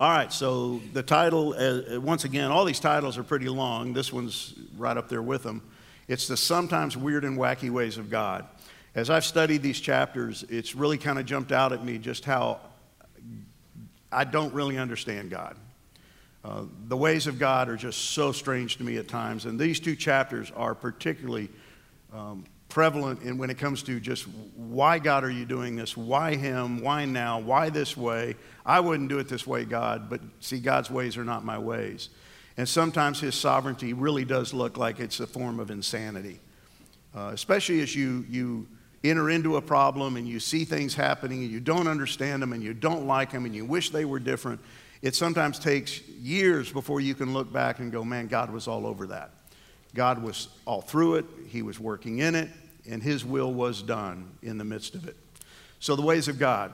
All right, so the title, uh, once again, all these titles are pretty long. This one's right up there with them. It's the sometimes weird and wacky ways of God. As I've studied these chapters, it's really kind of jumped out at me just how I don't really understand God. Uh, the ways of God are just so strange to me at times, and these two chapters are particularly um, prevalent in when it comes to just why God are you doing this? Why Him? Why now? Why this way? I wouldn't do it this way, God, but see, God's ways are not my ways. And sometimes His sovereignty really does look like it's a form of insanity, uh, especially as you, you enter into a problem and you see things happening and you don't understand them and you don't like them and you wish they were different. It sometimes takes years before you can look back and go, man, God was all over that. God was all through it, He was working in it, and His will was done in the midst of it. So, the ways of God.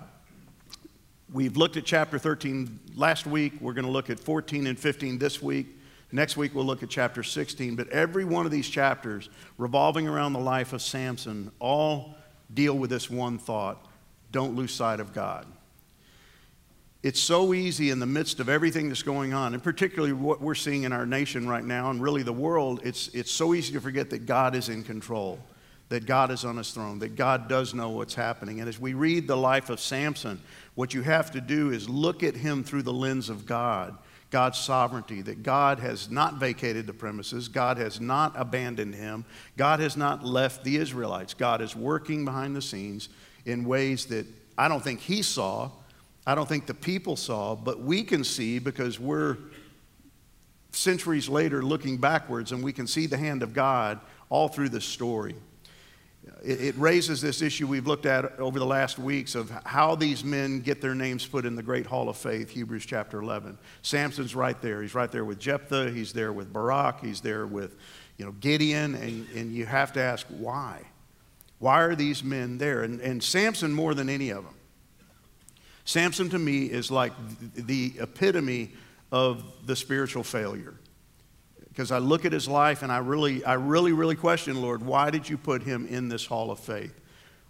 We've looked at chapter 13 last week. We're going to look at 14 and 15 this week. Next week, we'll look at chapter 16. But every one of these chapters, revolving around the life of Samson, all deal with this one thought don't lose sight of God. It's so easy in the midst of everything that's going on, and particularly what we're seeing in our nation right now and really the world, it's, it's so easy to forget that God is in control that God is on his throne, that God does know what's happening. And as we read the life of Samson, what you have to do is look at him through the lens of God, God's sovereignty, that God has not vacated the premises, God has not abandoned him, God has not left the Israelites. God is working behind the scenes in ways that I don't think he saw, I don't think the people saw, but we can see because we're centuries later looking backwards and we can see the hand of God all through this story it, it raises this issue we've looked at over the last weeks of how these men get their names put in the great hall of faith, Hebrews chapter 11. Samson's right there. He's right there with Jephthah. He's there with Barak. He's there with you know, Gideon. And, and you have to ask why. Why are these men there? And, and Samson more than any of them. Samson to me is like the epitome of the spiritual failure because I look at his life and I really, I really, really question, Lord, why did you put him in this hall of faith?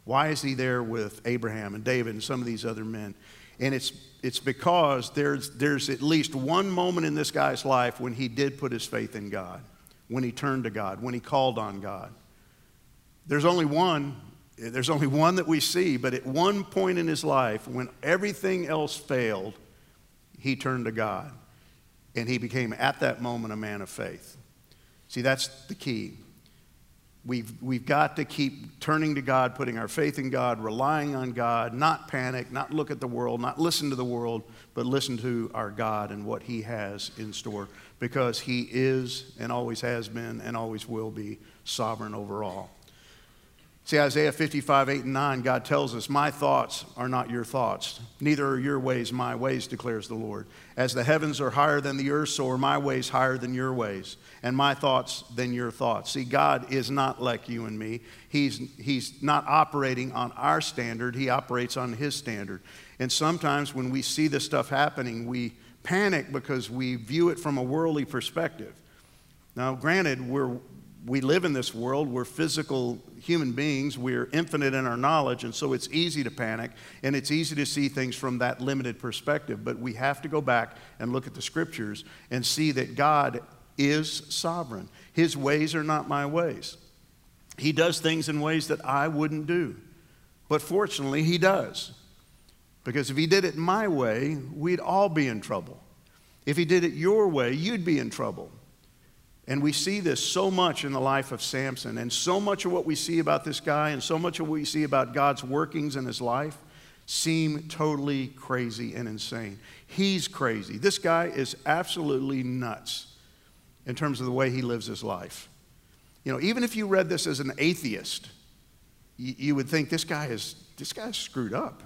Why is he there with Abraham and David and some of these other men? And it's, it's because there's, there's at least one moment in this guy's life when he did put his faith in God, when he turned to God, when he called on God. There's only one, there's only one that we see, but at one point in his life, when everything else failed, he turned to God and he became at that moment a man of faith. See, that's the key. We've, we've got to keep turning to God, putting our faith in God, relying on God, not panic, not look at the world, not listen to the world, but listen to our God and what He has in store because He is and always has been and always will be sovereign over all. See, Isaiah 55, 8 and 9, God tells us, My thoughts are not your thoughts, neither are your ways my ways, declares the Lord. As the heavens are higher than the earth, so are my ways higher than your ways, and my thoughts than your thoughts. See, God is not like you and me. He's, he's not operating on our standard, He operates on His standard. And sometimes when we see this stuff happening, we panic because we view it from a worldly perspective. Now, granted, we're, we live in this world. We're physical human beings. We're infinite in our knowledge, and so it's easy to panic and it's easy to see things from that limited perspective. But we have to go back and look at the scriptures and see that God is sovereign. His ways are not my ways. He does things in ways that I wouldn't do. But fortunately, He does. Because if He did it my way, we'd all be in trouble. If He did it your way, you'd be in trouble. And we see this so much in the life of Samson, and so much of what we see about this guy, and so much of what we see about God's workings in his life seem totally crazy and insane. He's crazy. This guy is absolutely nuts in terms of the way he lives his life. You know, even if you read this as an atheist, you, you would think this guy is this guy's screwed up.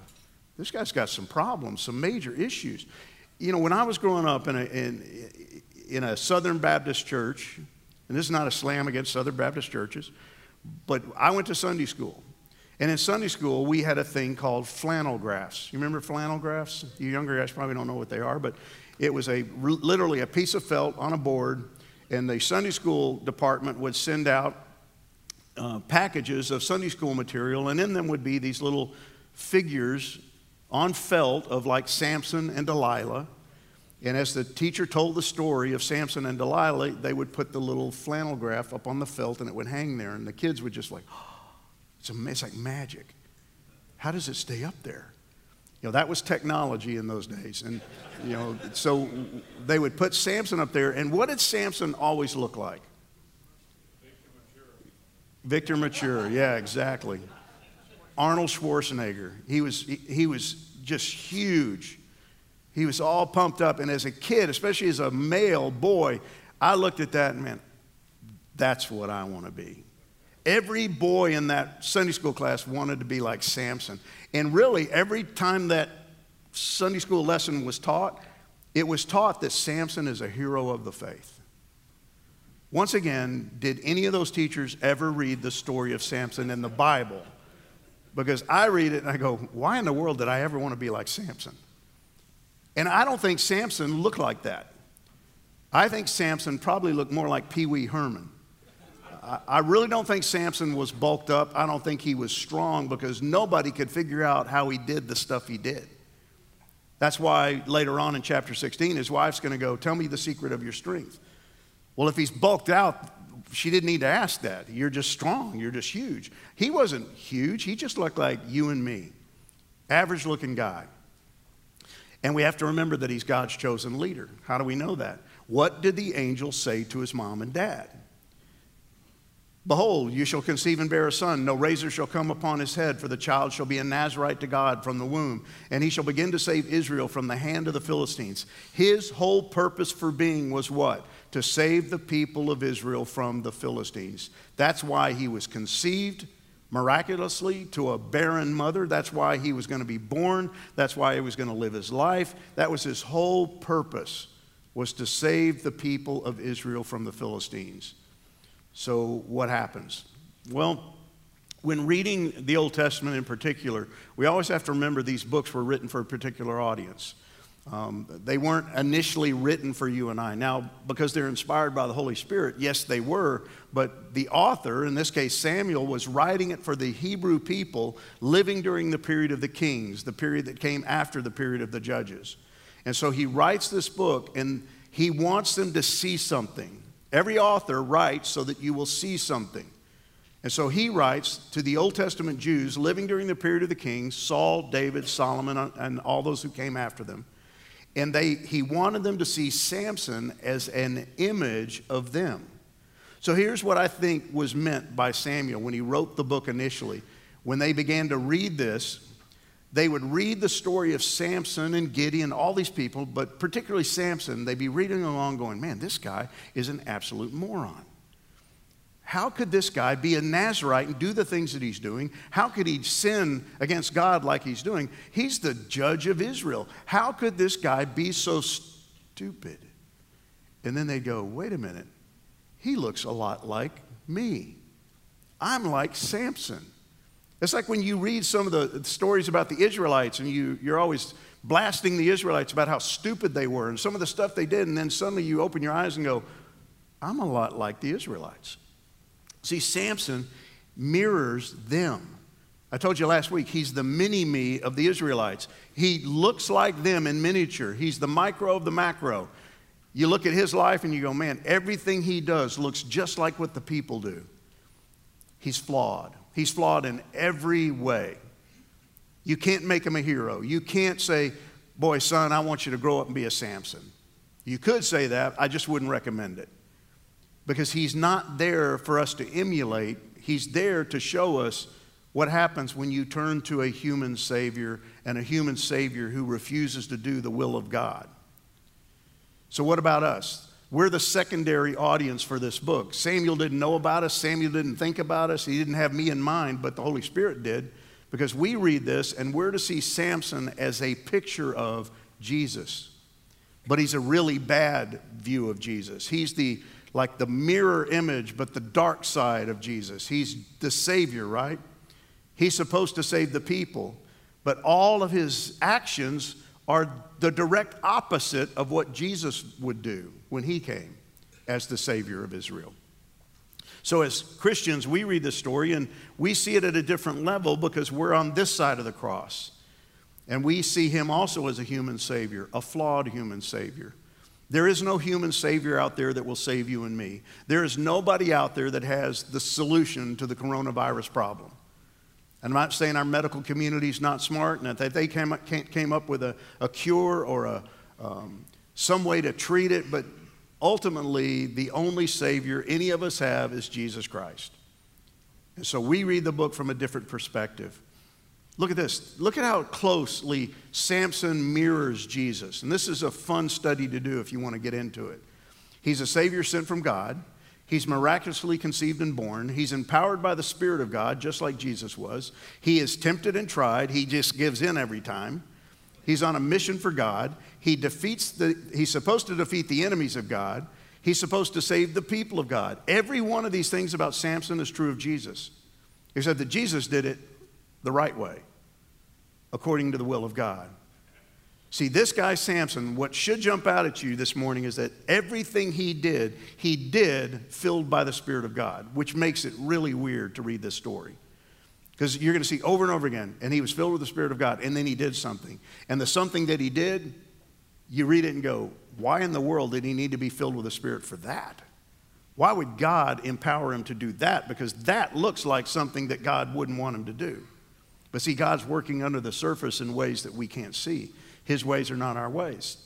This guy's got some problems, some major issues. You know, when I was growing up in, a, in in a Southern Baptist church, and this is not a slam against Southern Baptist churches, but I went to Sunday school. And in Sunday school, we had a thing called flannel graphs. You remember flannel graphs? You younger guys probably don't know what they are, but it was a literally a piece of felt on a board, and the Sunday school department would send out uh, packages of Sunday school material, and in them would be these little figures on felt of like Samson and Delilah And as the teacher told the story of Samson and Delilah, they would put the little flannel graph up on the felt and it would hang there. And the kids would just like, oh, it's, it's like magic. How does it stay up there? You know, that was technology in those days. And, you know, so they would put Samson up there. And what did Samson always look like? Victor Mature. Yeah, exactly. Arnold Schwarzenegger. He was, he, he was just huge. He was all pumped up. And as a kid, especially as a male boy, I looked at that and man, that's what I want to be. Every boy in that Sunday school class wanted to be like Samson. And really, every time that Sunday school lesson was taught, it was taught that Samson is a hero of the faith. Once again, did any of those teachers ever read the story of Samson in the Bible? Because I read it and I go, why in the world did I ever want to be like Samson? And I don't think Samson looked like that. I think Samson probably looked more like Pee Wee Herman. I really don't think Samson was bulked up. I don't think he was strong because nobody could figure out how he did the stuff he did. That's why later on in chapter 16, his wife's going to go, Tell me the secret of your strength. Well, if he's bulked out, she didn't need to ask that. You're just strong. You're just huge. He wasn't huge. He just looked like you and me, average looking guy. And we have to remember that he's God's chosen leader. How do we know that? What did the angel say to his mom and dad? Behold, you shall conceive and bear a son. No razor shall come upon his head, for the child shall be a Nazarite to God from the womb. And he shall begin to save Israel from the hand of the Philistines. His whole purpose for being was what? To save the people of Israel from the Philistines. That's why he was conceived miraculously to a barren mother. That's why he was going to be born. That's why he was going to live his life. That was his whole purpose, was to save the people of Israel from the Philistines. So, what happens? Well, when reading the Old Testament in particular, we always have to remember these books were written for a particular audience. Um, they weren't initially written for you and I. Now, because they're inspired by the Holy Spirit, yes, they were, but the author, in this case Samuel, was writing it for the Hebrew people living during the period of the kings, the period that came after the period of the judges. And so he writes this book and he wants them to see something. Every author writes so that you will see something. And so he writes to the Old Testament Jews living during the period of the kings Saul, David, Solomon, and all those who came after them. And they, he wanted them to see Samson as an image of them. So here's what I think was meant by Samuel when he wrote the book initially. When they began to read this, they would read the story of Samson and Gideon, all these people, but particularly Samson, they'd be reading along going, man, this guy is an absolute moron. How could this guy be a Nazarite and do the things that he's doing? How could he sin against God like he's doing? He's the judge of Israel. How could this guy be so stupid? And then they go, wait a minute, he looks a lot like me. I'm like Samson. It's like when you read some of the stories about the Israelites and you, you're always blasting the Israelites about how stupid they were and some of the stuff they did, and then suddenly you open your eyes and go, I'm a lot like the Israelites. See, Samson mirrors them. I told you last week, he's the mini me of the Israelites. He looks like them in miniature. He's the micro of the macro. You look at his life and you go, man, everything he does looks just like what the people do. He's flawed. He's flawed in every way. You can't make him a hero. You can't say, Boy, son, I want you to grow up and be a Samson. You could say that, I just wouldn't recommend it. Because he's not there for us to emulate, he's there to show us what happens when you turn to a human Savior and a human Savior who refuses to do the will of God. So, what about us? We're the secondary audience for this book. Samuel didn't know about us, Samuel didn't think about us, he didn't have me in mind, but the Holy Spirit did because we read this and we're to see Samson as a picture of Jesus. But he's a really bad view of Jesus. He's the like the mirror image, but the dark side of Jesus. He's the Savior, right? He's supposed to save the people, but all of his actions are the direct opposite of what Jesus would do when he came as the Savior of Israel. So, as Christians, we read the story and we see it at a different level because we're on this side of the cross. And we see him also as a human Savior, a flawed human Savior. There is no human Savior out there that will save you and me. There is nobody out there that has the solution to the coronavirus problem. And I'm not saying our medical community is not smart and that they came up, came up with a, a cure or a, um, some way to treat it, but ultimately, the only Savior any of us have is Jesus Christ. And so we read the book from a different perspective. Look at this. Look at how closely Samson mirrors Jesus. And this is a fun study to do if you want to get into it. He's a Savior sent from God. He's miraculously conceived and born. He's empowered by the Spirit of God, just like Jesus was. He is tempted and tried. He just gives in every time. He's on a mission for God. He defeats the, he's supposed to defeat the enemies of God. He's supposed to save the people of God. Every one of these things about Samson is true of Jesus, except that Jesus did it the right way, according to the will of God. See, this guy Samson, what should jump out at you this morning is that everything he did, he did filled by the Spirit of God, which makes it really weird to read this story. Because you're going to see over and over again, and he was filled with the Spirit of God, and then he did something. And the something that he did, you read it and go, why in the world did he need to be filled with the Spirit for that? Why would God empower him to do that? Because that looks like something that God wouldn't want him to do. But see, God's working under the surface in ways that we can't see. His ways are not our ways.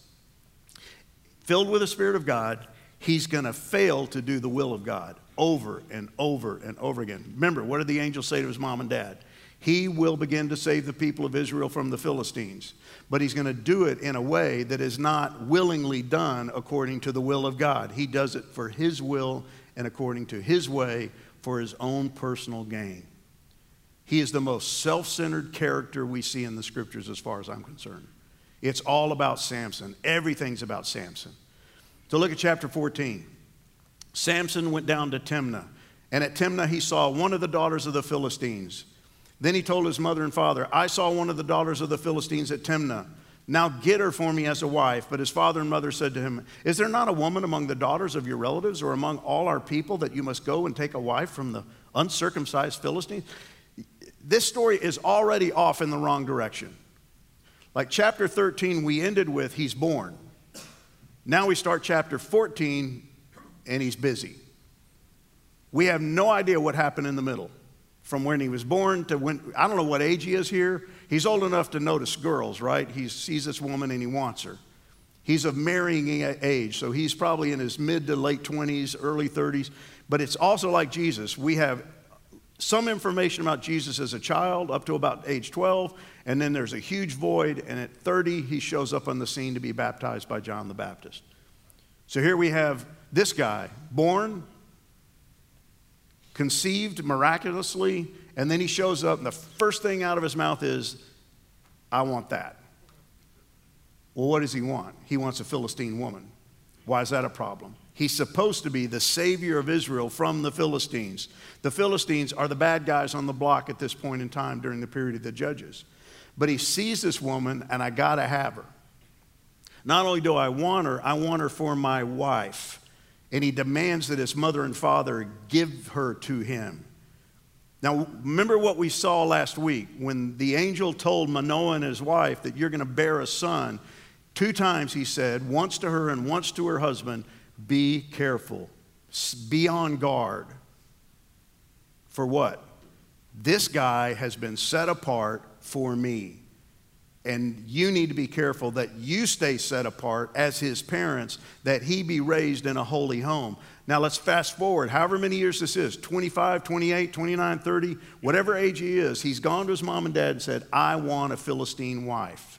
Filled with the Spirit of God, he's going to fail to do the will of God over and over and over again. Remember, what did the angel say to his mom and dad? He will begin to save the people of Israel from the Philistines, but he's going to do it in a way that is not willingly done according to the will of God. He does it for his will and according to his way for his own personal gain. He is the most self centered character we see in the scriptures, as far as I'm concerned. It's all about Samson, everything's about Samson. So look at chapter 14. Samson went down to Timnah, and at Timnah he saw one of the daughters of the Philistines. Then he told his mother and father, I saw one of the daughters of the Philistines at Timnah. Now get her for me as a wife. But his father and mother said to him, Is there not a woman among the daughters of your relatives or among all our people that you must go and take a wife from the uncircumcised Philistines? This story is already off in the wrong direction. Like chapter 13, we ended with, He's born. Now we start chapter 14, and he's busy. We have no idea what happened in the middle from when he was born to when, I don't know what age he is here. He's old enough to notice girls, right? He sees this woman and he wants her. He's of marrying age, so he's probably in his mid to late 20s, early 30s. But it's also like Jesus. We have some information about Jesus as a child up to about age 12, and then there's a huge void, and at 30, he shows up on the scene to be baptized by John the Baptist. So here we have this guy, born, conceived miraculously, and then he shows up, and the first thing out of his mouth is, I want that. Well, what does he want? He wants a Philistine woman. Why is that a problem? He's supposed to be the savior of Israel from the Philistines. The Philistines are the bad guys on the block at this point in time during the period of the judges. But he sees this woman, and I got to have her. Not only do I want her, I want her for my wife and he demands that his mother and father give her to him. Now, remember what we saw last week when the angel told Manoah and his wife that you're going to bear a son. Two times he said, once to her and once to her husband, be careful, be on guard. For what? This guy has been set apart for me. And you need to be careful that you stay set apart as his parents, that he be raised in a holy home. Now let's fast forward, however many years this is 25, 28, 29, 30, whatever age he is, he's gone to his mom and dad and said, I want a Philistine wife.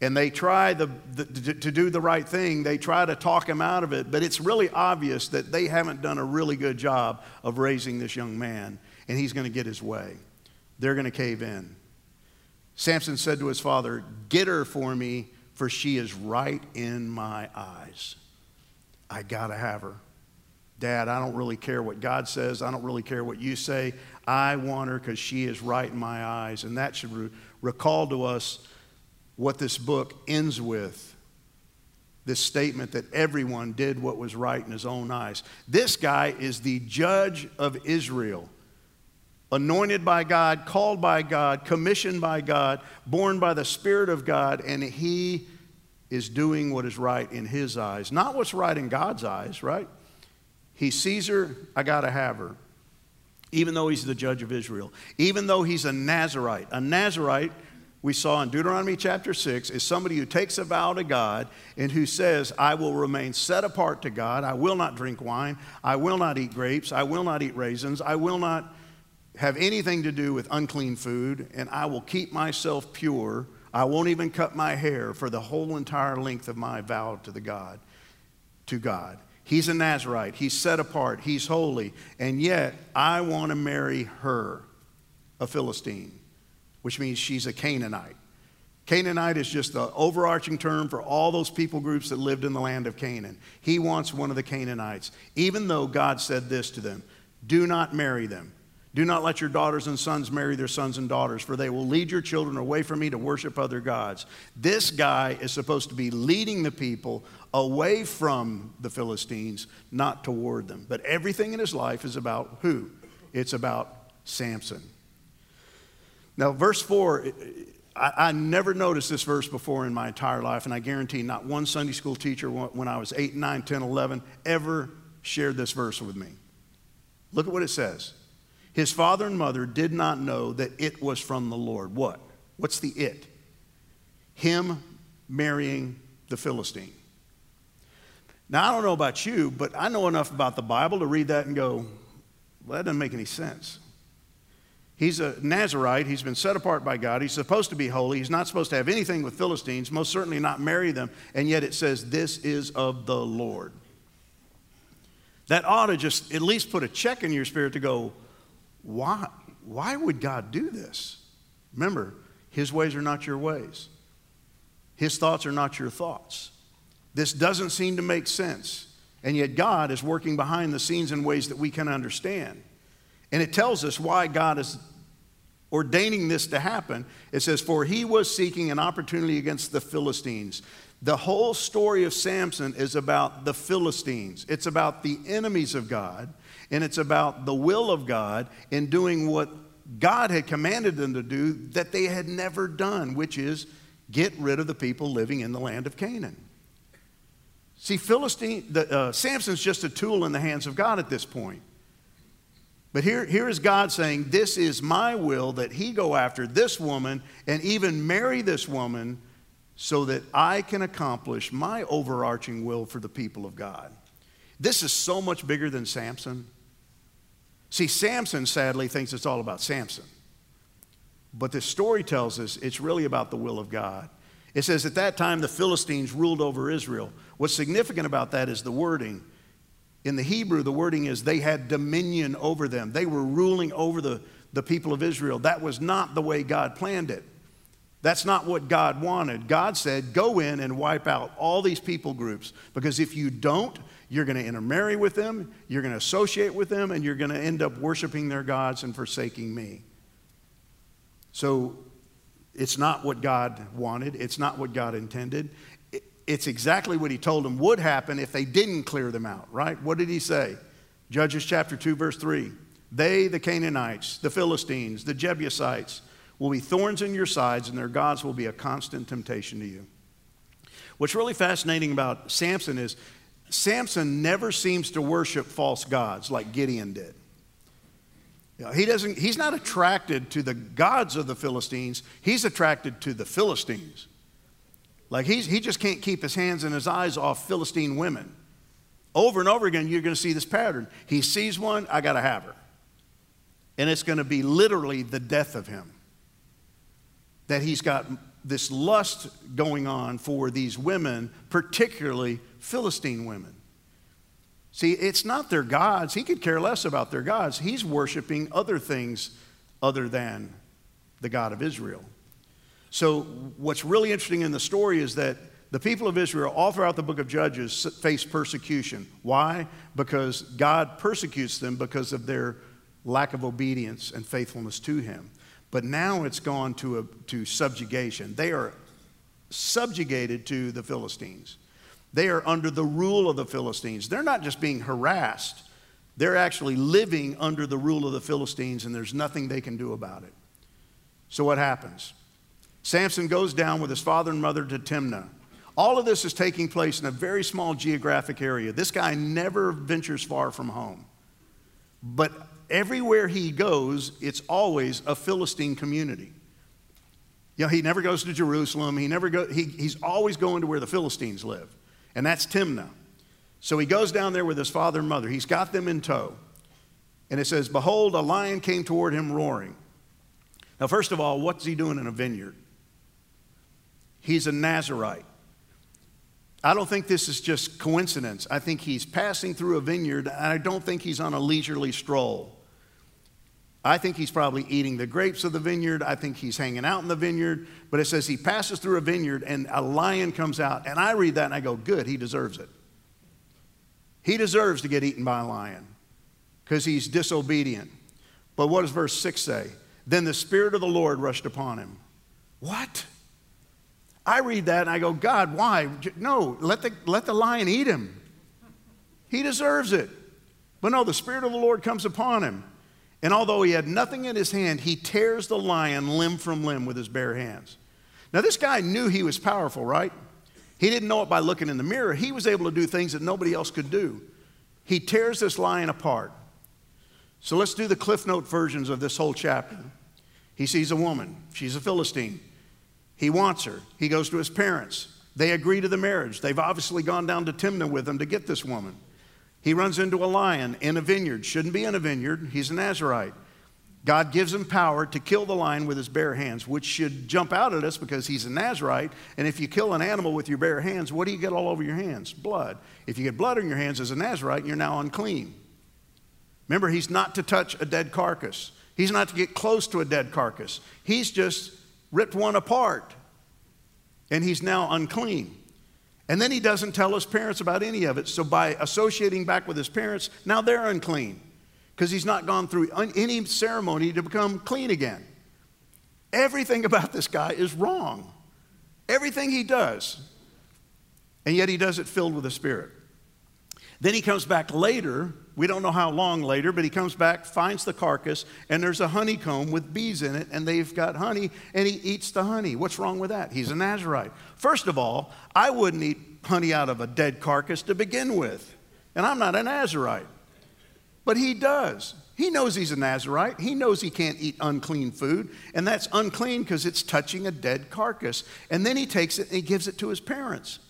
And they try the, the, to do the right thing. They try to talk him out of it, but it's really obvious that they haven't done a really good job of raising this young man, and he's going to get his way. They're going to cave in. Samson said to his father, Get her for me, for she is right in my eyes. I got to have her. Dad, I don't really care what God says. I don't really care what you say. I want her because she is right in my eyes. And that should re- recall to us what this book ends with this statement that everyone did what was right in his own eyes. This guy is the judge of Israel. anointed by God, called by God, commissioned by God, born by the Spirit of God, and he is doing what is right in his eyes. Not what's right in God's eyes, right? He sees her, I got to have her. Even though he's the judge of Israel. Even though he's a Nazarite. A Nazarite, we saw in Deuteronomy chapter 6, is somebody who takes a vow to God and who says, I will remain set apart to God. I will not drink wine. I will not eat grapes. I will not eat raisins. I will not have anything to do with unclean food. And I will keep myself pure. I won't even cut my hair for the whole entire length of my vow to the God, to God. He's a Nazarite. He's set apart. He's holy. And yet, I want to marry her, a Philistine, which means she's a Canaanite. Canaanite is just the overarching term for all those people groups that lived in the land of Canaan. He wants one of the Canaanites, even though God said this to them do not marry them. Do not let your daughters and sons marry their sons and daughters, for they will lead your children away from me to worship other gods. This guy is supposed to be leading the people away from the Philistines, not toward them. But everything in his life is about who? It's about Samson. Now, verse 4, I, I, never noticed this verse before in my entire life, and I guarantee not one Sunday school teacher when I was 8, 9, 10, 11 ever shared this verse with me. Look at what it says. His father and mother did not know that it was from the Lord. What? What's the it? Him marrying the Philistine. Now, I don't know about you, but I know enough about the Bible to read that and go, well, that doesn't make any sense. He's a Nazarite. He's been set apart by God. He's supposed to be holy. He's not supposed to have anything with Philistines, most certainly not marry them. And yet it says, This is of the Lord. That ought to just at least put a check in your spirit to go, why, why would God do this? Remember, His ways are not your ways, His thoughts are not your thoughts. This doesn't seem to make sense. And yet, God is working behind the scenes in ways that we can understand. And it tells us why God is ordaining this to happen. It says, For he was seeking an opportunity against the Philistines. The whole story of Samson is about the Philistines, it's about the enemies of God and it's about the will of God in doing what God had commanded them to do that they had never done, which is get rid of the people living in the land of Canaan. See, Philistine, the, uh, Samson's just a tool in the hands of God at this point. But here, here is God saying, This is my will that he go after this woman and even marry this woman so that I can accomplish my overarching will for the people of God. This is so much bigger than Samson. See, Samson sadly thinks it's all about Samson. But this story tells us it's really about the will of God. It says, At that time, the Philistines ruled over Israel. What's significant about that is the wording. In the Hebrew, the wording is they had dominion over them, they were ruling over the, the people of Israel. That was not the way God planned it. That's not what God wanted. God said, Go in and wipe out all these people groups, because if you don't, you're going to intermarry with them, you're going to associate with them, and you're going to end up worshiping their gods and forsaking me. So it's not what God wanted, it's not what God intended. It's exactly what he told them would happen if they didn't clear them out, right? What did he say? Judges chapter 2, verse 3. They, the Canaanites, the Philistines, the Jebusites, will be thorns in your sides, and their gods will be a constant temptation to you. What's really fascinating about Samson is Samson never seems to worship false gods like Gideon did. You know, he doesn't, he's not attracted to the gods of the Philistines, he's attracted to the Philistines. Like he's, he just can't keep his hands and his eyes off Philistine women. Over and over again, you're going to see this pattern. He sees one, I got to have her. And it's going to be literally the death of him. That he's got this lust going on for these women, particularly Philistine women. See, it's not their gods. He could care less about their gods. He's worshiping other things other than the God of Israel. So, what's really interesting in the story is that the people of Israel, all throughout the book of Judges, face persecution. Why? Because God persecutes them because of their lack of obedience and faithfulness to Him. But now it's gone to, a, to subjugation. They are subjugated to the Philistines. They are under the rule of the Philistines. They're not just being harassed, They're actually living under the rule of the Philistines, and there's nothing they can do about it. So, what happens? Samson goes down with his father and mother to Timnah. All of this is taking place in a very small geographic area. This guy never ventures far from home. But everywhere he goes, it's always a Philistine community. You know, he never goes to Jerusalem. He never go, he, he's always going to where the Philistines live, and that's Timnah. So he goes down there with his father and mother. He's got them in tow. And it says, Behold, a lion came toward him roaring. Now, first of all, what's he doing in a vineyard? He's a Nazarite. I don't think this is just coincidence. I think he's passing through a vineyard, and I don't think he's on a leisurely stroll. I think he's probably eating the grapes of the vineyard. I think he's hanging out in the vineyard. But it says he passes through a vineyard and a lion comes out. And I read that and I go, good, he deserves it. He deserves to get eaten by a lion because he's disobedient. But what does verse 6 say? Then the Spirit of the Lord rushed upon him. What? I read that and I go, God, why? No, let the, let the lion eat him. He deserves it. But no, the Spirit of the Lord comes upon him. And although he had nothing in his hand, he tears the lion limb from limb with his bare hands. Now, this guy knew he was powerful, right? He didn't know it by looking in the mirror. He was able to do things that nobody else could do. He tears this lion apart. So let's do the Cliff Note versions of this whole chapter. He sees a woman, she's a Philistine. He wants her. He goes to his parents. They agree to the marriage. They've obviously gone down to Timnah with him to get this woman. He runs into a lion in a vineyard. Shouldn't be in a vineyard. He's a Nazarite. God gives him power to kill the lion with his bare hands, which should jump out at us because he's a Nazarite. And if you kill an animal with your bare hands, what do you get all over your hands? Blood. If you get blood on your hands as a Nazarite, you're now unclean. Remember, he's not to touch a dead carcass, he's not to get close to a dead carcass. He's just ripped one apart, and he's now unclean. And then he doesn't tell his parents about any of it. So by associating back with his parents, now they're unclean because he's not gone through any ceremony to become clean again. Everything about this guy is wrong. Everything he does. And yet he does it filled with the Spirit. Then he comes back later. We don't know how long later, but he comes back, finds the carcass, and there's a honeycomb with bees in it, and they've got honey, and he eats the honey. What's wrong with that? He's a Nazarite. First of all, I wouldn't eat honey out of a dead carcass to begin with, and I'm not a Nazarite. But he does. He knows he's a Nazarite. He knows he can't eat unclean food, and that's unclean because it's touching a dead carcass. And then he takes it and he gives it to his parents.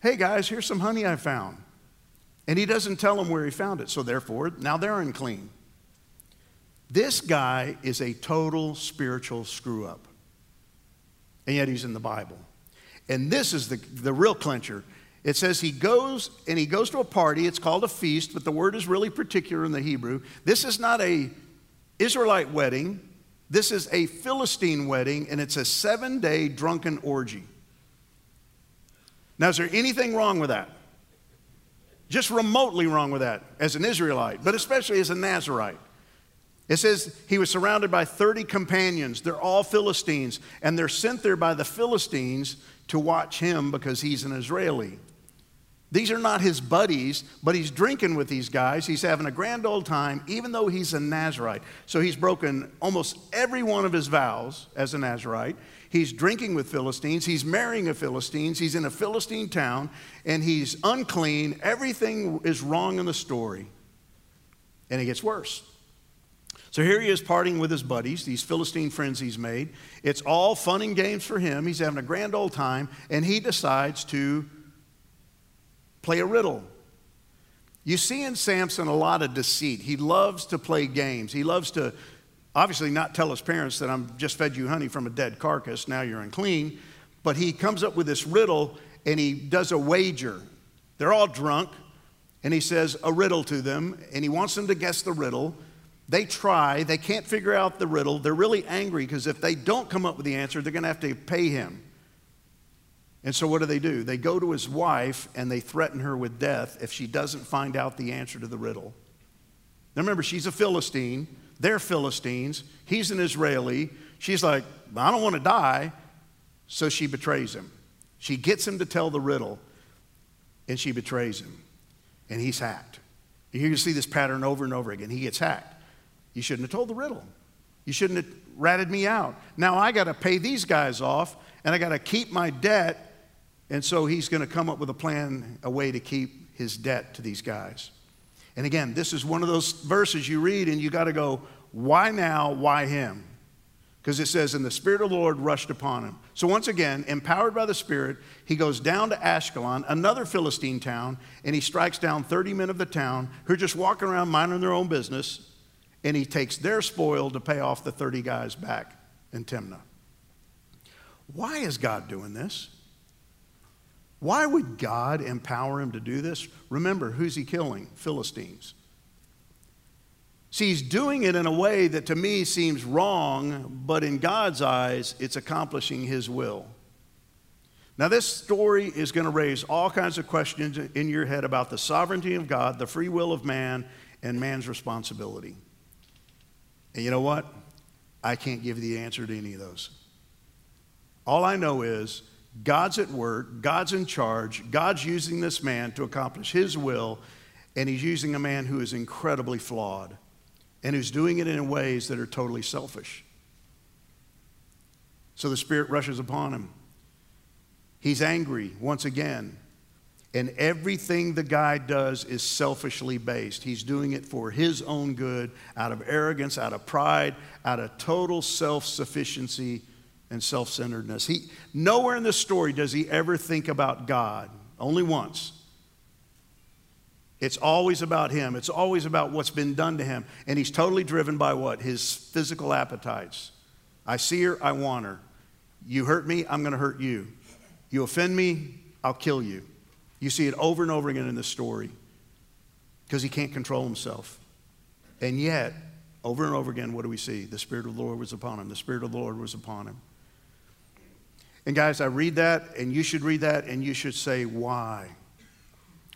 Hey guys, here's some honey I found. And he doesn't tell them where he found it. So therefore, now they're unclean. This guy is a total spiritual screw up. And yet he's in the Bible. And this is the, the real clincher. It says he goes and he goes to a party. It's called a feast, but the word is really particular in the Hebrew. This is not a Israelite wedding. This is a Philistine wedding, and it's a seven day drunken orgy. Now, is there anything wrong with that? Just remotely wrong with that as an Israelite, but especially as a Nazarite. It says he was surrounded by 30 companions. They're all Philistines, and they're sent there by the Philistines to watch him because he's an Israeli. These are not his buddies, but he's drinking with these guys. He's having a grand old time, even though he's a Nazarite. So he's broken almost every one of his vows as a Nazarite. He's drinking with Philistines. He's marrying a Philistine. He's in a Philistine town, and he's unclean. Everything is wrong in the story. And it gets worse. So here he is partying with his buddies, these Philistine friends he's made. It's all fun and games for him. He's having a grand old time, and he decides to play a riddle. You see in Samson a lot of deceit. He loves to play games. He loves to obviously not tell his parents that I'm just fed you honey from a dead carcass, now you're unclean. But he comes up with this riddle and he does a wager. They're all drunk, and he says a riddle to them, and he wants them to guess the riddle. They try, they can't figure out the riddle. They're really angry because if they don't come up with the answer, they're going to have to pay him. And so, what do they do? They go to his wife and they threaten her with death if she doesn't find out the answer to the riddle. Now, remember, she's a Philistine. They're Philistines. He's an Israeli. She's like, I don't want to die. So she betrays him. She gets him to tell the riddle, and she betrays him. And he's hacked. You can see this pattern over and over again. He gets hacked. You shouldn't have told the riddle. You shouldn't have ratted me out. Now I got to pay these guys off and I got to keep my debt. And so he's going to come up with a plan, a way to keep his debt to these guys. And again, this is one of those verses you read and you got to go, why now? Why him? Because it says, and the Spirit of the Lord rushed upon him. So once again, empowered by the Spirit, he goes down to Ashkelon, another Philistine town, and he strikes down 30 men of the town who are just walking around minding their own business, and he takes their spoil to pay off the 30 guys back in Timnah. Why is God doing this? Why would God empower him to do this? Remember, who's he killing? Philistines. See, he's doing it in a way that to me seems wrong, but in God's eyes, it's accomplishing his will. Now, this story is going to raise all kinds of questions in your head about the sovereignty of God, the free will of man, and man's responsibility. And you know what? I can't give the answer to any of those. All I know is God's at work, God's in charge, God's using this man to accomplish his will, and he's using a man who is incredibly flawed and who's doing it in ways that are totally selfish. So the Spirit rushes upon him. He's angry once again. And everything the guy does is selfishly based. He's doing it for his own good, out of arrogance, out of pride, out of total self sufficiency and self centeredness. He, nowhere in this story does he ever think about God, only once. It's always about him. It's always about what's been done to him. And he's totally driven by what? His physical appetites. I see her, I want her. You hurt me, I'm going to hurt you. You offend me, I'll kill you. You see it over and over again in this story because he can't control himself. And yet, over and over again, what do we see? The Spirit of the Lord was upon him. The Spirit of the Lord was upon him. And guys, I read that, and you should read that, and you should say, why?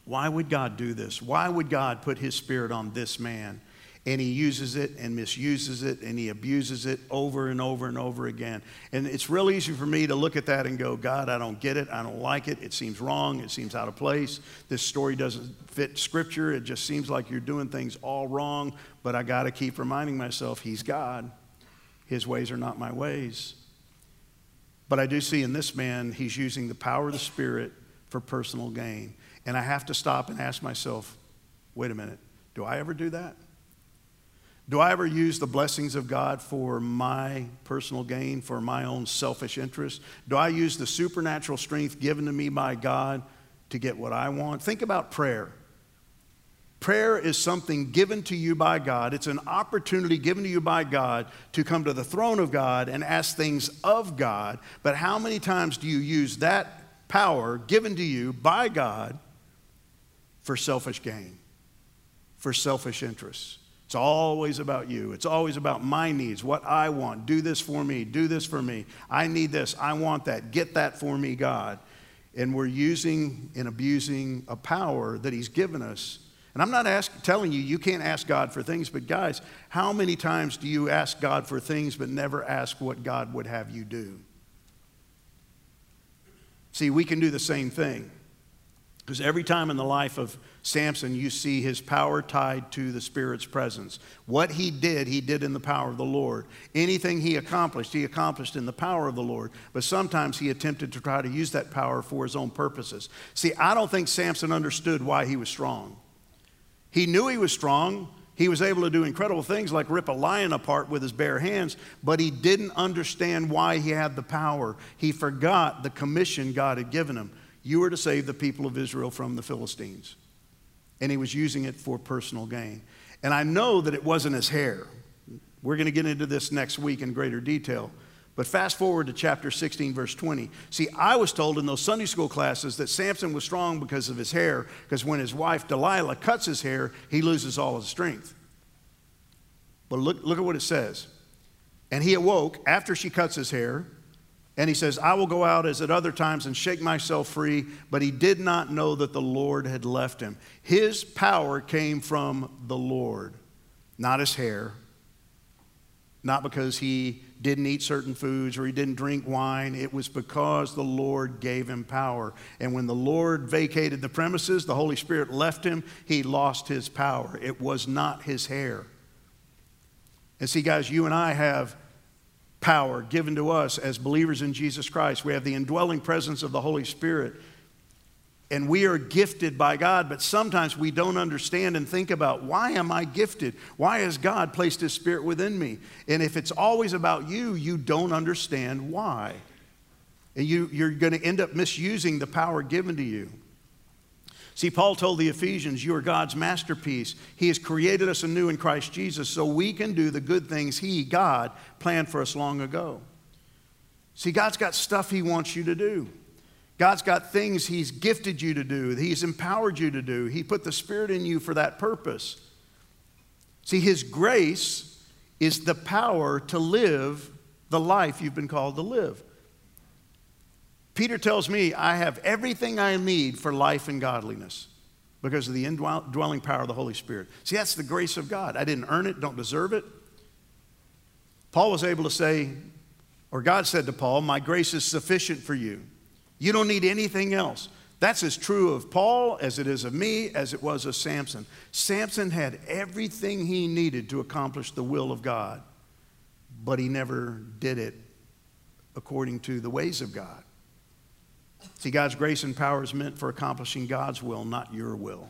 Why would God do this? Why would God put his spirit on this man? And he uses it and misuses it and he abuses it over and over and over again. And it's real easy for me to look at that and go, God, I don't get it. I don't like it. It seems wrong. It seems out of place. This story doesn't fit scripture. It just seems like you're doing things all wrong. But I got to keep reminding myself, He's God. His ways are not my ways. But I do see in this man, he's using the power of the Spirit for personal gain. And I have to stop and ask myself, wait a minute, do I ever do that? Do I ever use the blessings of God for my personal gain, for my own selfish interest? Do I use the supernatural strength given to me by God to get what I want? Think about prayer. Prayer is something given to you by God. It's an opportunity given to you by God to come to the throne of God and ask things of God. But how many times do you use that power given to you by God for selfish gain, for selfish interests. It's always about you. It's always about my needs, what I want. Do this for me. Do this for me. I need this. I want that. Get that for me, God. And we're using and abusing a power that He's given us. And I'm not telling you you can't ask God for things, but guys, how many times do you ask God for things but never ask what God would have you do? See, we can do the same thing. Because every time in the life of Samson, you see his power tied to the Spirit's presence. What he did, he did in the power of the Lord. Anything he accomplished, he accomplished in the power of the Lord. But sometimes he attempted to try to use that power for his own purposes. See, I don't think Samson understood why he was strong. He knew he was strong. He was able to do incredible things like rip a lion apart with his bare hands, but he didn't understand why he had the power. He forgot the commission God had given him. You were to save the people of Israel from the Philistines. And he was using it for personal gain. And I know that it wasn't his hair. We're going to get into this next week in greater detail. But fast forward to chapter 16, verse 20. See, I was told in those Sunday school classes that Samson was strong because of his hair, because when his wife Delilah cuts his hair, he loses all his strength. But look, look at what it says. And he awoke after she cuts his hair and he says, I will go out as at other times and shake myself free. But he did not know that the Lord had left him. His power came from the Lord, not his hair, not because he didn't eat certain foods or he didn't drink wine. It was because the Lord gave him power. And when the Lord vacated the premises, the Holy Spirit left him, he lost his power. It was not his hair. And see, guys, you and I have power given to us as believers in Jesus Christ. We have the indwelling presence of the Holy Spirit. And we are gifted by God, but sometimes we don't understand and think about why am I gifted? Why has God placed His Spirit within me? And if it's always about you, you don't understand why. And you, you're going to end up misusing the power given to you. See, Paul told the Ephesians, You are God's masterpiece. He has created us anew in Christ Jesus so we can do the good things He, God, planned for us long ago. See, God's got stuff He wants you to do. God's got things He's gifted you to do, He's empowered you to do. He put the Spirit in you for that purpose. See, His grace is the power to live the life you've been called to live. Peter tells me I have everything I need for life and godliness because of the indwelling power of the Holy Spirit. See, that's the grace of God. I didn't earn it, don't deserve it. Paul was able to say, or God said to Paul, My grace is sufficient for you. You don't need anything else. That's as true of Paul as it is of me, as it was of Samson. Samson had everything he needed to accomplish the will of God, but he never did it according to the ways of God. See, God's grace and power is meant for accomplishing God's will, not your will.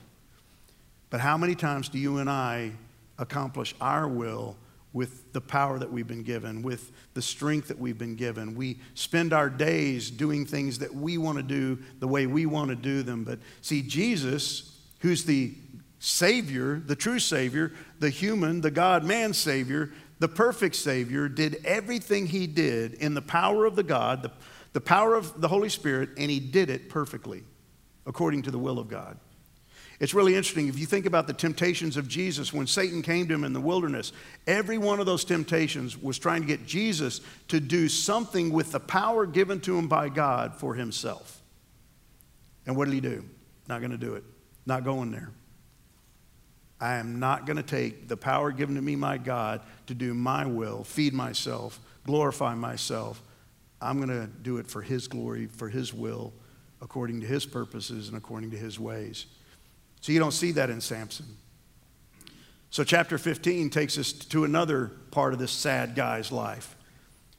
But how many times do you and I accomplish our will with the power that we've been given, with the strength that we've been given? We spend our days doing things that we want to do the way we want to do them. But see, Jesus, who's the Savior, the true Savior, the human, the God man Savior, the perfect Savior, did everything he did in the power of the God, the the power of the Holy Spirit, and he did it perfectly according to the will of God. It's really interesting if you think about the temptations of Jesus when Satan came to him in the wilderness. Every one of those temptations was trying to get Jesus to do something with the power given to him by God for himself. And what did he do? Not going to do it. Not going there. I am not going to take the power given to me by God to do my will, feed myself, glorify myself, I'm going to do it for His glory, for His will, according to His purposes and according to His ways. So you don't see that in Samson. So, chapter 15 takes us to another part of this sad guy's life.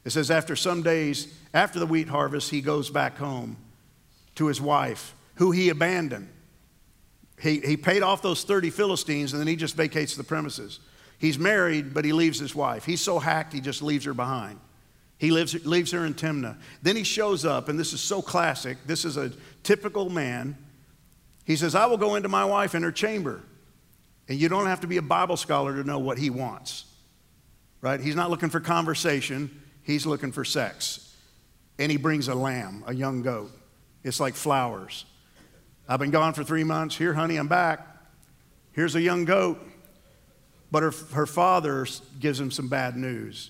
It says, after some days, after the wheat harvest, he goes back home to his wife, who he abandoned. He, he paid off those 30 Philistines and then he just vacates the premises. He's married, but he leaves his wife. He's so hacked, he just leaves her behind. He lives, leaves her in Timnah. Then he shows up, and this is so classic. This is a typical man. He says, I will go into my wife in her chamber. And you don't have to be a Bible scholar to know what he wants, right? He's not looking for conversation, he's looking for sex. And he brings a lamb, a young goat. It's like flowers. I've been gone for three months. Here, honey, I'm back. Here's a young goat. But her, her father gives him some bad news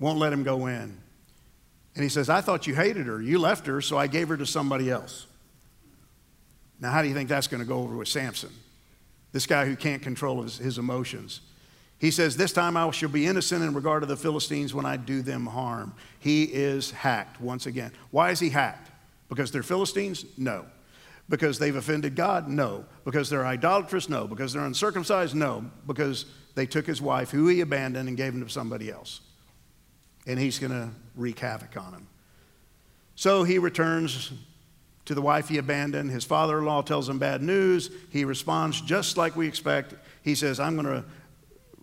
won't let him go in. And he says, I thought you hated her. You left her, so I gave her to somebody else. Now, how do you think that's going to go over with Samson? This guy who can't control his, his emotions. He says, This time I shall be innocent in regard to the Philistines when I do them harm. He is hacked once again. Why is he hacked? Because they're Philistines? No. Because they've offended God? No. Because they're idolatrous? No. Because they're uncircumcised? No. Because they took his wife, who he abandoned, and gave him to somebody else and he's going to wreak havoc on him. So he returns to the wife he abandoned. His father in law tells him bad news. He responds just like we expect. He says, I'm going to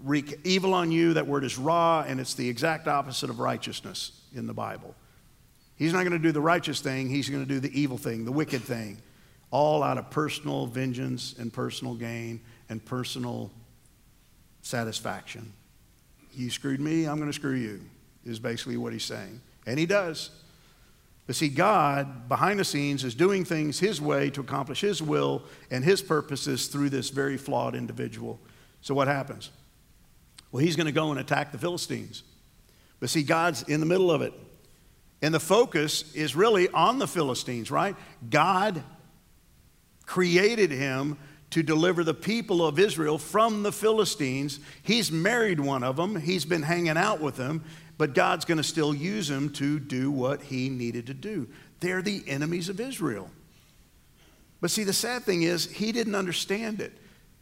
wreak evil on you. That word is raw, and it's the exact opposite of righteousness in the Bible. He's not going to do the righteous thing, he's going to do the evil thing, the wicked thing, all out of personal vengeance and personal gain and personal satisfaction. You screwed me, I'm going to screw you is basically what he's saying. And he does. But see, God, behind the scenes, is doing things his way to accomplish his will and his purposes through this very flawed individual. So what happens? Well, he's going to go and attack the Philistines. But see, God's in the middle of it. And the focus is really on the Philistines, right? God created him to deliver the people of Israel from the Philistines. He's married one of them, he's been hanging out with them, but God's going to still use him to do what he needed to do. They're the enemies of Israel. But see, the sad thing is, he didn't understand it.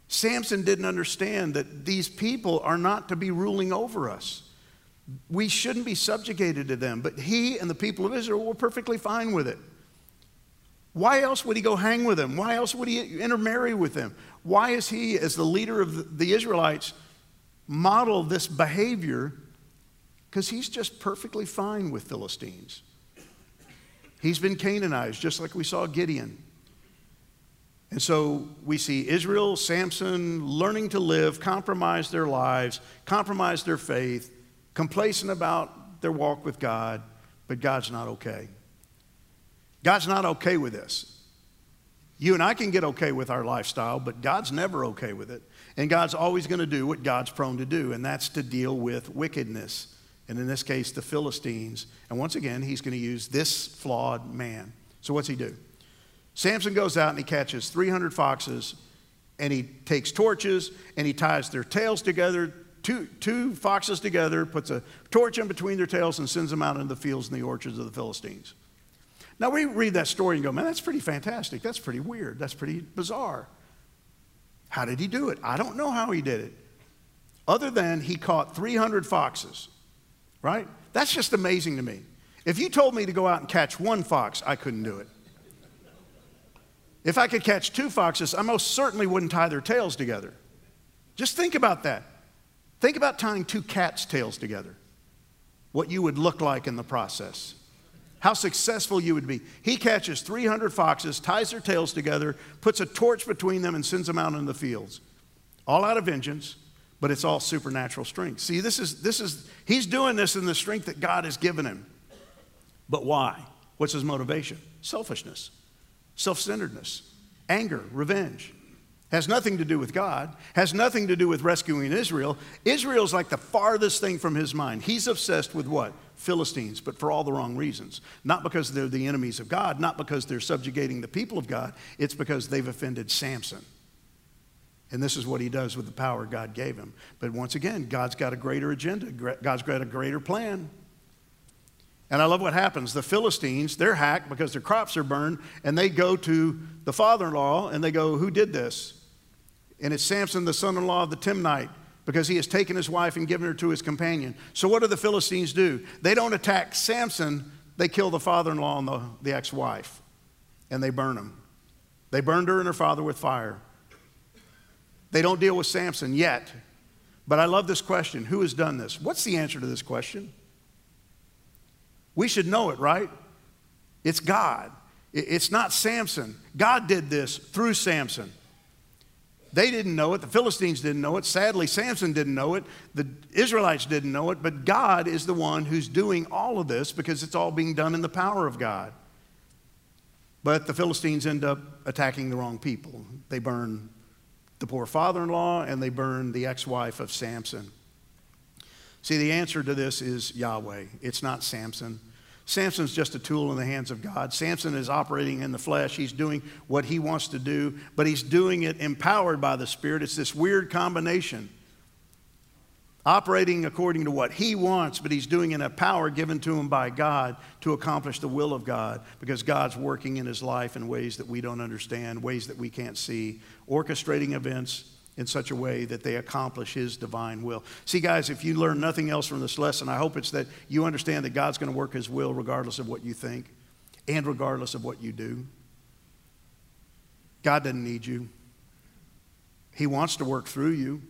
Samson didn't understand that these people are not to be ruling over us. We shouldn't be subjugated to them. But he and the people of Israel were perfectly fine with it. Why else would he go hang with them? Why else would he intermarry with them? Why is he, as the leader of the Israelites, model this behavior? Because he's just perfectly fine with Philistines. He's been Canaanized, just like we saw Gideon. And so we see Israel, Samson learning to live, compromise their lives, compromise their faith, complacent about their walk with God, but God's not okay. God's not okay with this. You and I can get okay with our lifestyle, but God's never okay with it. And God's always going to do what God's prone to do, and that's to deal with wickedness. And in this case, the Philistines. And once again, he's going to use this flawed man. So what's he do? Samson goes out and he catches 300 foxes and he takes torches and he ties their tails together, two, two foxes together, puts a torch in between their tails and sends them out into the fields and the orchards of the Philistines. Now we read that story and go, man, that's pretty fantastic. That's pretty weird. That's pretty bizarre. How did he do it? I don't know how he did it. Other than he caught 300 foxes, right? That's just amazing to me. If you told me to go out and catch one fox, I couldn't do it. If I could catch two foxes, I most certainly wouldn't tie their tails together. Just think about that. Think about tying two cats' tails together, what you would look like in the process, how successful you would be. He catches 300 foxes, ties their tails together, puts a torch between them, and sends them out in the fields. All out of vengeance, but it's all supernatural strength. See, this is, this is, he's doing this in the strength that God has given him. But why? What's his motivation? Selfishness self centeredness, anger, revenge. Has nothing to do with God, has nothing to do with rescuing Israel. Israel's like the farthest thing from his mind. He's obsessed with what? Philistines, but for all the wrong reasons. Not because they're the enemies of God, not because they're subjugating the people of God, it's because they've offended Samson. And this is what he does with the power God gave him. But once again, God's got a greater agenda, God's got a greater plan. And I love what happens. The Philistines, they're hacked because their crops are burned, and they go to the father in law and they go, Who did this? And it's Samson, the son in law of the Timnite, because he has taken his wife and given her to his companion. So, what do the Philistines do? They don't attack Samson, they kill the father in law and the, the ex wife, and they burn him. They burned her and her father with fire. They don't deal with Samson yet. But I love this question Who has done this? What's the answer to this question? We should know it, right? It's God. It's not Samson. God did this through Samson. They didn't know it. The Philistines didn't know it. Sadly, Samson didn't know it. The Israelites didn't know it. But God is the one who's doing all of this because it's all being done in the power of God. But the Philistines end up attacking the wrong people. They burn the poor father in law and they burn the ex wife of Samson. See, the answer to this is Yahweh. It's not Samson. Samson's just a tool in the hands of God. Samson is operating in the flesh. He's doing what he wants to do, but he's doing it empowered by the Spirit. It's this weird combination. Operating according to what he wants, but he's doing it in a power given to him by God to accomplish the will of God because God's working in his life in ways that we don't understand, ways that we can't see, orchestrating events in such a way that they accomplish His divine will. See, guys, if you learn nothing else from this lesson, I hope it's that you understand that God's going to work His will regardless of what you think and regardless of what you do. God doesn't need you, He wants to work through you,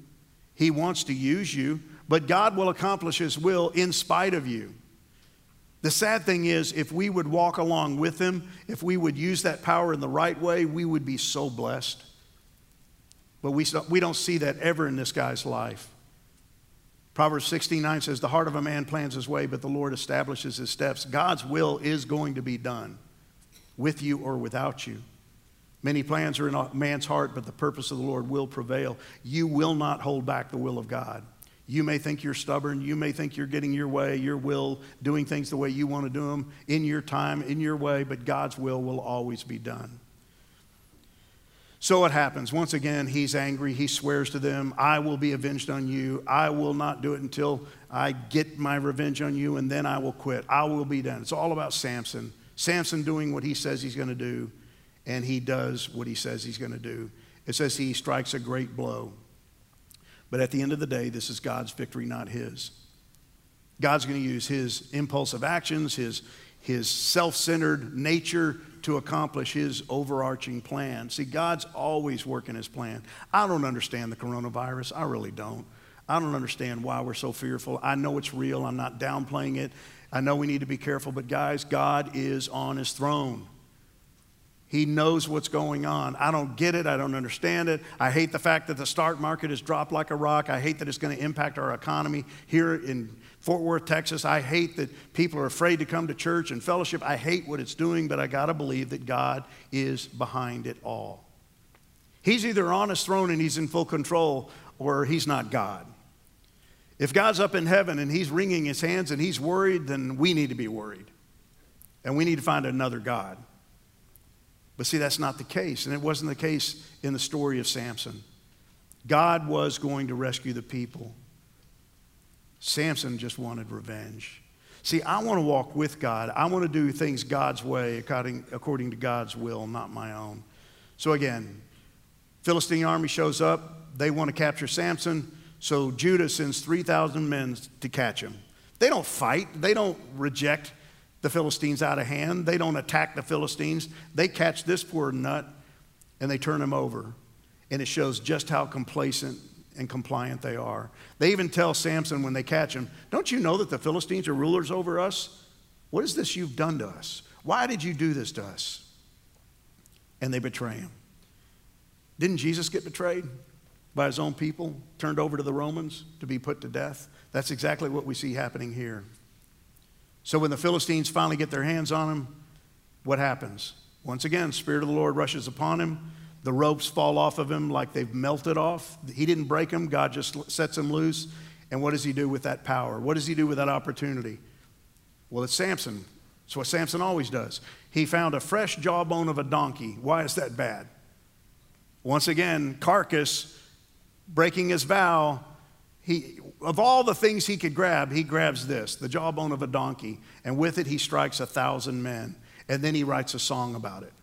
He wants to use you, but God will accomplish His will in spite of you. The sad thing is, if we would walk along with Him, if we would use that power in the right way, we would be so blessed. But we, we don't see that ever in this guy's life. Proverbs 69 says, The heart of a man plans his way, but the Lord establishes his steps. God's will is going to be done with you or without you. Many plans are in man's heart, but the purpose of the Lord will prevail. You will not hold back the will of God. You may think you're stubborn. You may think you're getting your way, your will, doing things the way you want to do them in your time, in your way, but God's will will always be done. So it happens. Once again, he's angry. He swears to them, I will be avenged on you. I will not do it until I get my revenge on you, and then I will quit. I will be done. It's all about Samson. Samson doing what he says he's going to do, and he does what he says he's going to do. It says he strikes a great blow. But at the end of the day, this is God's victory, not his. God's going to use his impulsive actions, his, his self centered nature to accomplish his overarching plan. See, God's always working his plan. I don't understand the coronavirus. I really don't. I don't understand why we're so fearful. I know it's real. I'm not downplaying it. I know we need to be careful, but guys, God is on his throne. He knows what's going on. I don't get it. I don't understand it. I hate the fact that the stock market has dropped like a rock. I hate that it's going to impact our economy here in Fort Worth, Texas. I hate that people are afraid to come to church and fellowship. I hate what it's doing, but I got to believe that God is behind it all. He's either on his throne and he's in full control, or he's not God. If God's up in heaven and he's wringing his hands and he's worried, then we need to be worried. And we need to find another God. But see, that's not the case. And it wasn't the case in the story of Samson. God was going to rescue the people. Samson just wanted revenge. See, I want to walk with God. I want to do things God's way, according, according to God's will, not my own. So again, Philistine army shows up. They want to capture Samson. So Judah sends 3,000 men to catch him. They don't fight. They don't reject the Philistines out of hand. They don't attack the Philistines. They catch this poor nut and they turn him over. And it shows just how complacent and compliant they are. They even tell Samson when they catch him, Don't you know that the Philistines are rulers over us? What is this you've done to us? Why did you do this to us? And they betray him. Didn't Jesus get betrayed by his own people, turned over to the Romans to be put to death? That's exactly what we see happening here. So when the Philistines finally get their hands on him, what happens? Once again, Spirit of the Lord rushes upon him. The ropes fall off of him like they've melted off. He didn't break them, God just sets him loose. And what does he do with that power? What does he do with that opportunity? Well, it's Samson. It's what Samson always does. He found a fresh jawbone of a donkey. Why is that bad? Once again, carcass breaking his vow. He, of all the things he could grab, he grabs this, the jawbone of a donkey, and with it he strikes a thousand men. And then he writes a song about it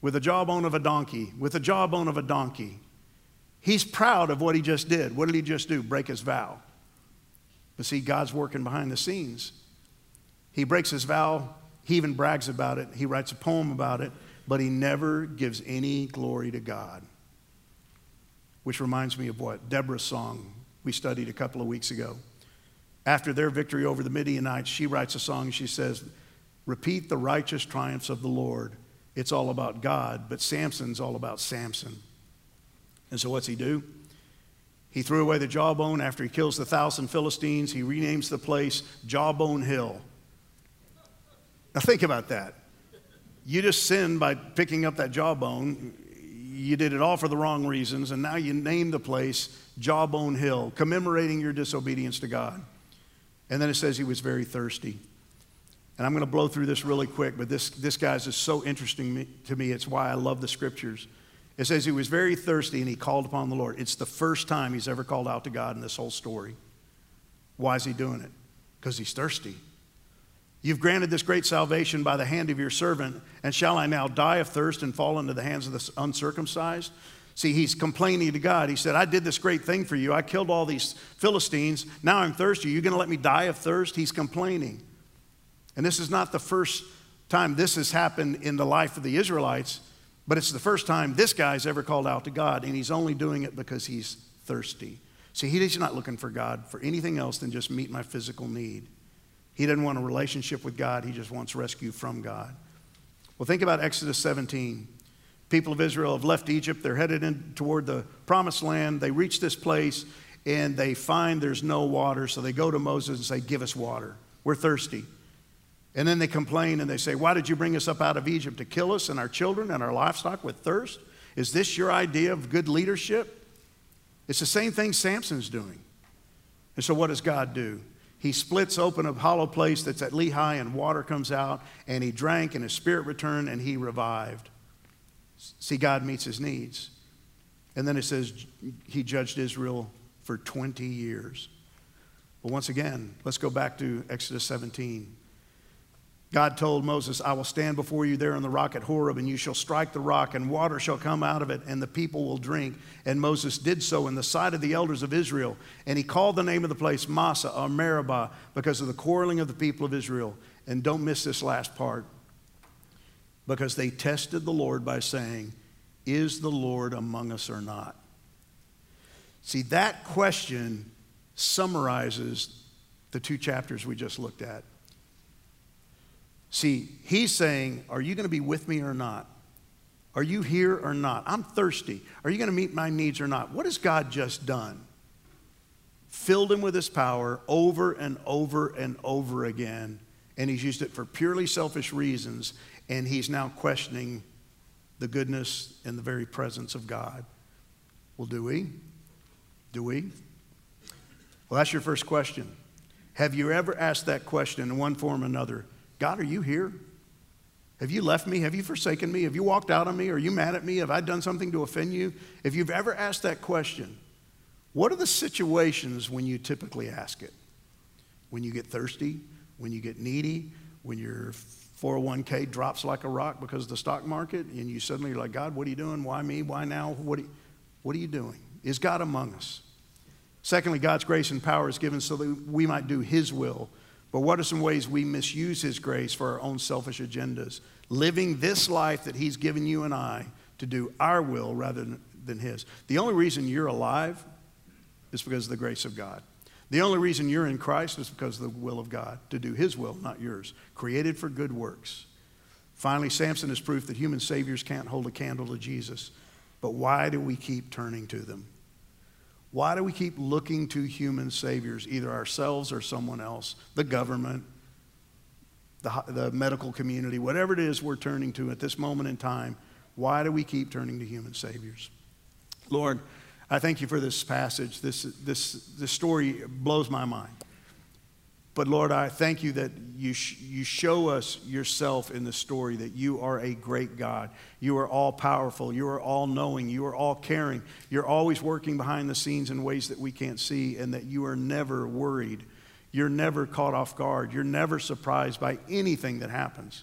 with the jawbone of a donkey, with the jawbone of a donkey. He's proud of what he just did. What did he just do? Break his vow. But see, God's working behind the scenes. He breaks his vow. He even brags about it. He writes a poem about it, but he never gives any glory to God. Which reminds me of what? Deborah's song we studied a couple of weeks ago. After their victory over the Midianites, she writes a song. She says, Repeat the righteous triumphs of the Lord it's all about God, but Samson's all about Samson. And so what's he do? He threw away the jawbone after he kills the thousand Philistines. He renames the place Jawbone Hill. Now think about that. You just sin by picking up that jawbone. You did it all for the wrong reasons, and now you name the place Jawbone Hill, commemorating your disobedience to God. And then it says he was very thirsty. And I'm going to blow through this really quick, but this, this guy's is so interesting to me. It's why I love the scriptures. It says he was very thirsty and he called upon the Lord. It's the first time he's ever called out to God in this whole story. Why is he doing it? Because he's thirsty. You've granted this great salvation by the hand of your servant, and shall I now die of thirst and fall into the hands of the uncircumcised? See, he's complaining to God. He said, I did this great thing for you. I killed all these Philistines. Now I'm thirsty. You're going to let me die of thirst? He's complaining. And this is not the first time this has happened in the life of the Israelites, but it's the first time this guy's ever called out to God, and he's only doing it because he's thirsty. See, he's not looking for God for anything else than just meet my physical need. He doesn't want a relationship with God, he just wants rescue from God. Well, think about Exodus 17. People of Israel have left Egypt, they're headed in toward the promised land. They reach this place and they find there's no water, so they go to Moses and say, Give us water. We're thirsty. And then they complain and they say, Why did you bring us up out of Egypt? To kill us and our children and our livestock with thirst? Is this your idea of good leadership? It's the same thing Samson's doing. And so, what does God do? He splits open a hollow place that's at Lehi, and water comes out, and he drank, and his spirit returned, and he revived. See, God meets his needs. And then it says he judged Israel for 20 years. But once again, let's go back to Exodus 17. God told Moses, I will stand before you there on the rock at Horeb, and you shall strike the rock, and water shall come out of it, and the people will drink. And Moses did so in the sight of the elders of Israel. And he called the name of the place Massah or Meribah because of the quarreling of the people of Israel. And don't miss this last part because they tested the Lord by saying, Is the Lord among us or not? See, that question summarizes the two chapters we just looked at. See, he's saying, Are you going to be with me or not? Are you here or not? I'm thirsty. Are you going to meet my needs or not? What has God just done? Filled him with his power over and over and over again, and he's used it for purely selfish reasons, and he's now questioning the goodness and the very presence of God. Well, do we? Do we? Well, that's your first question. Have you ever asked that question in one form or another? God, are you here? Have you left me? Have you forsaken me? Have you walked out on me? Are you mad at me? Have I done something to offend you? If you've ever asked that question, what are the situations when you typically ask it? When you get thirsty? When you get needy? When your 401k drops like a rock because of the stock market and you suddenly are like, God, what are you doing? Why me? Why now? What are you, what are you doing? Is God among us? Secondly, God's grace and power is given so that we might do His will but what are some ways we misuse His grace for our own selfish agendas? Living this life that He's given you and I to do our will rather than than His. The only reason you're alive is because of the grace of God. The only reason you're in Christ is because of the will of God, to do His will, not yours. Created for good works. Finally, Samson is proof that human saviors can't hold a candle to Jesus. But why do we keep turning to them? Why do we keep looking to human saviors, either ourselves or someone else, the government, the, the medical community, whatever it is we're turning to at this moment in time? Why do we keep turning to human saviors? Lord, I thank you for this passage. This, this, this story blows my mind. But Lord, I thank you that you, sh- you show us yourself in the story that you are a great God. You are all powerful. You are all knowing. You are all caring. You're always working behind the scenes in ways that we can't see, and that you are never worried. You're never caught off guard. You're never surprised by anything that happens.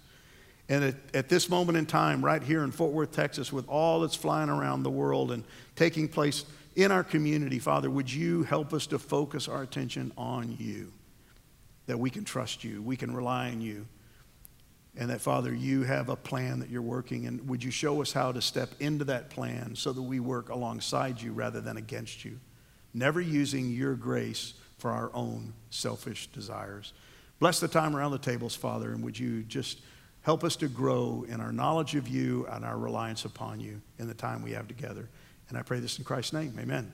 And at, at this moment in time, right here in Fort Worth, Texas, with all that's flying around the world and taking place in our community, Father, would you help us to focus our attention on you? That we can trust you, we can rely on you, and that, Father, you have a plan that you're working, and would you show us how to step into that plan so that we work alongside you rather than against you, never using your grace for our own selfish desires. Bless the time around the tables, Father, and would you just help us to grow in our knowledge of you and our reliance upon you in the time we have together. And I pray this in Christ's name. Amen.